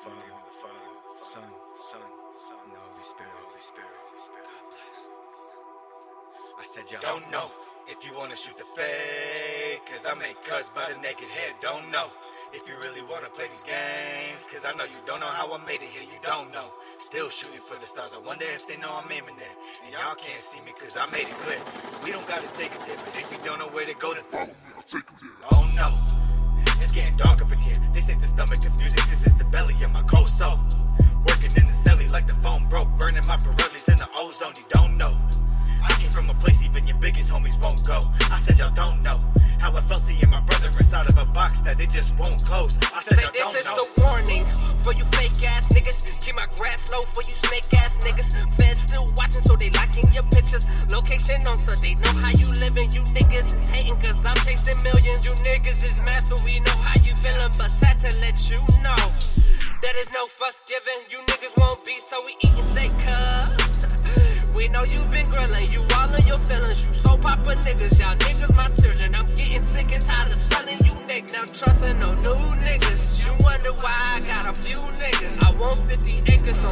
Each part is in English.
Father, the Father, Son, Son, Son, and the Holy Spirit, Holy Spirit, Holy Spirit. God bless. I said, y'all don't know if you wanna shoot the fake, cause I make cuts by the naked head, don't know. If you really wanna play these games, cause I know you don't know how I made it here, you don't know. Still shooting for the stars, I wonder if they know I'm aiming there. And y'all can't see me cause I made it clear. We don't gotta take it there, but if you don't know where to go, then follow me, I'll take you there. Oh no. It's getting dark up in here. This ain't the stomach of music, this is the belly of my cold soul. Working in the celly like the phone broke, burning my Pirellis in the ozone. You don't know. I came from a place even your biggest homies won't go. I said y'all don't know how I felt seeing my brother inside of a box that they just won't close. I said y'all this don't is know. Low for you snake ass niggas. Feds still watching, so they locking your pictures. Location on, so they know how you living. You niggas is hating, cause I'm chasing millions. You niggas is mad, so we know how you feeling. But had to let you know that there's no fuss given. You niggas won't be, so we eating steak, cuz. We know you been grilling, you all in your feelings. You so proper niggas, y'all niggas my children. I'm getting sick and tired of selling you niggas. Now trusting no new niggas. You wonder why I got a few niggas. I want 50 acres on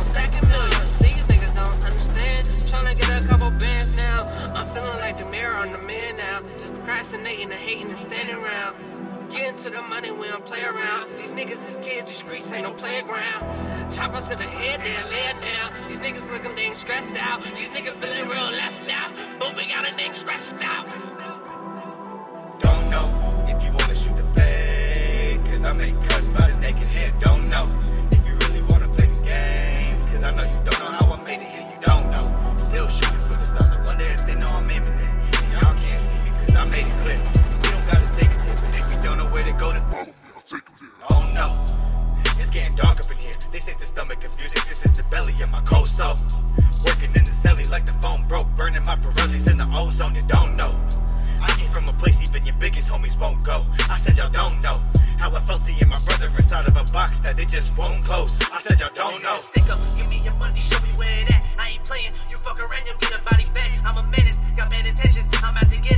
to the money, we don't play around. These niggas is kids, these streets ain't no playground. Chop us to the head, then lay it down. These niggas looking dang stressed out. These niggas feeling real left out. But we got a name stressed out. Stomach of this is the belly of my cold soul. Working in the celly like the phone broke, burning my Pirellis in the ozone. You don't know. I came from a place even your biggest homies won't go. I said y'all don't know how I felt seeing my brother inside of a box that they just won't close. I said y'all don't know. Stick up, give me your money, show me where it at. I ain't playing, you fuck around, you'll get a body back. I'm a menace, got bad intentions. I'm out to get it,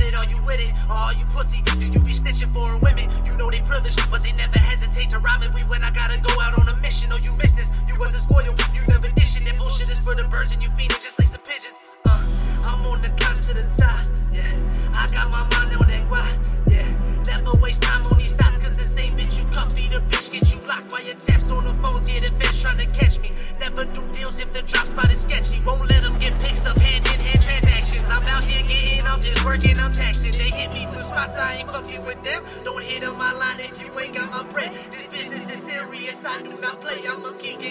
just like some pigeons. Uh, I'm on the climb to the top, yeah. I got my mind on that guap, yeah. Never waste time on these dots, cause the same bitch you cuff me, the bitch get you locked while your taps on the phones, yeah, the feds trying to catch me. Never do deals if the drop spot is sketchy. Won't let them get pics of hand in hand transactions. I'm out here getting off, just working, I'm taxing. They hit me for spots, I ain't fucking with them. Don't hit on my line if you ain't got my bread. This business is serious, I do not play. Keep getting money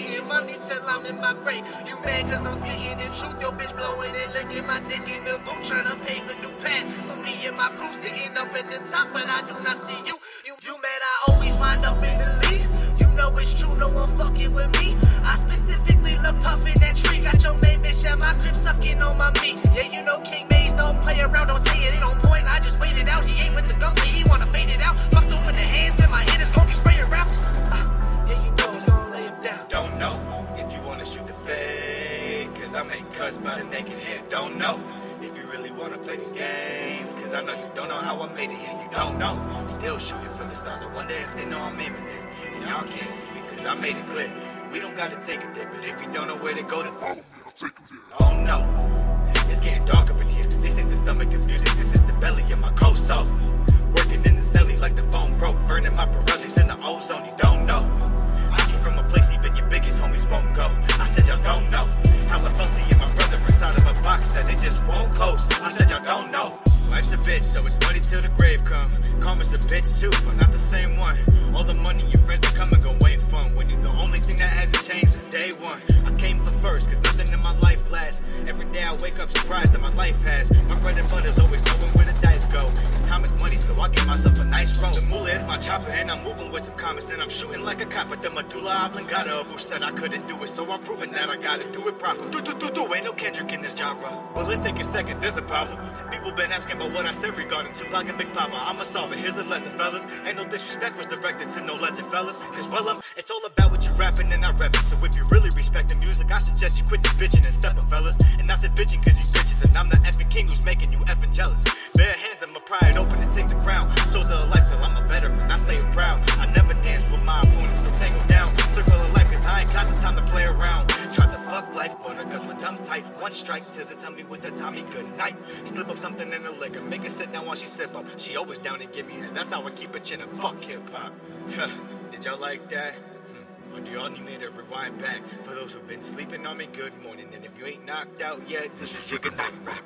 till I'm in my grave. You mad cause I'm spitting the truth? Your bitch blowing and licking my dick in the boot, trying to pave a new path for me and my crew sitting up at the top, but I do not see you. You, you mad? I always wind up in the lead. You know it's true, no one fucking with me. I specifically love puffing that tree. Got your main bitch at my crib sucking on my meat. Yeah, you know King Naked head. Don't know if you really wanna play these games, cause I know you don't know how I made it here. You don't know. Still shooting for the stars. I wonder if they know I'm aiming there. And y'all can't see me cause I made it clear. We don't gotta take it there, but if you don't know where to go, then follow me. I'll take you there. Oh no. It's getting dark up in here. This ain't the stomach of music, this is the belly of my cold soul. Working in the celly like the phone broke, burning my Pirellis in the ozone. Just won't close. I said y'all don't know. Life's a bitch, so it's money till the grave come. Karma's a bitch too, but not the same one. All the money your friends that come and go ain't fun. When you the only thing that hasn't changed since day one. I came for first, cause nothing in my life lasts. Every day I wake up surprised that my life has. My bread and butter's always knowing where the dice go. Cause time is I give myself a nice roll. The moolah is my chopper, and I'm moving with some comments. And I'm shooting like a cop at the medulla oblongata of who said I couldn't do it. So I'm proving that I gotta do it proper. Do, do, do, do, ain't no Kendrick in this genre. But let's take a second, there's a problem. People been asking about what I said regarding Tupac and Big Poppa. I'ma solve it, here's the lesson, fellas. Ain't no disrespect was directed to no legend, fellas. Cause well, um, it's all about what you rapping and I rap it. So if you really respect the music, I suggest you quit the bitching and step up, fellas. And I said bitching cause you bitches, and I'm the effing king who's making you effing jealous. Bare hands, I'ma pry it open and take the crown. Soldier of life till I'm a veteran, I say it proud. I never dance with my opponents, so tangle down. Circle of life, cause I ain't got the time to play around. Tried to fuck life, but I guess with dumb tight. One strike to the tummy with the Tommy good night. Slip up something in the liquor, make her sit down while she sip up. She always down to give me that. That's how I keep it chin and fuck hip hop. Did y'all like that? Hmm. Or do y'all need me to rewind back? For those who've been sleeping on me, good morning. And if you ain't knocked out yet, this is your good night rap.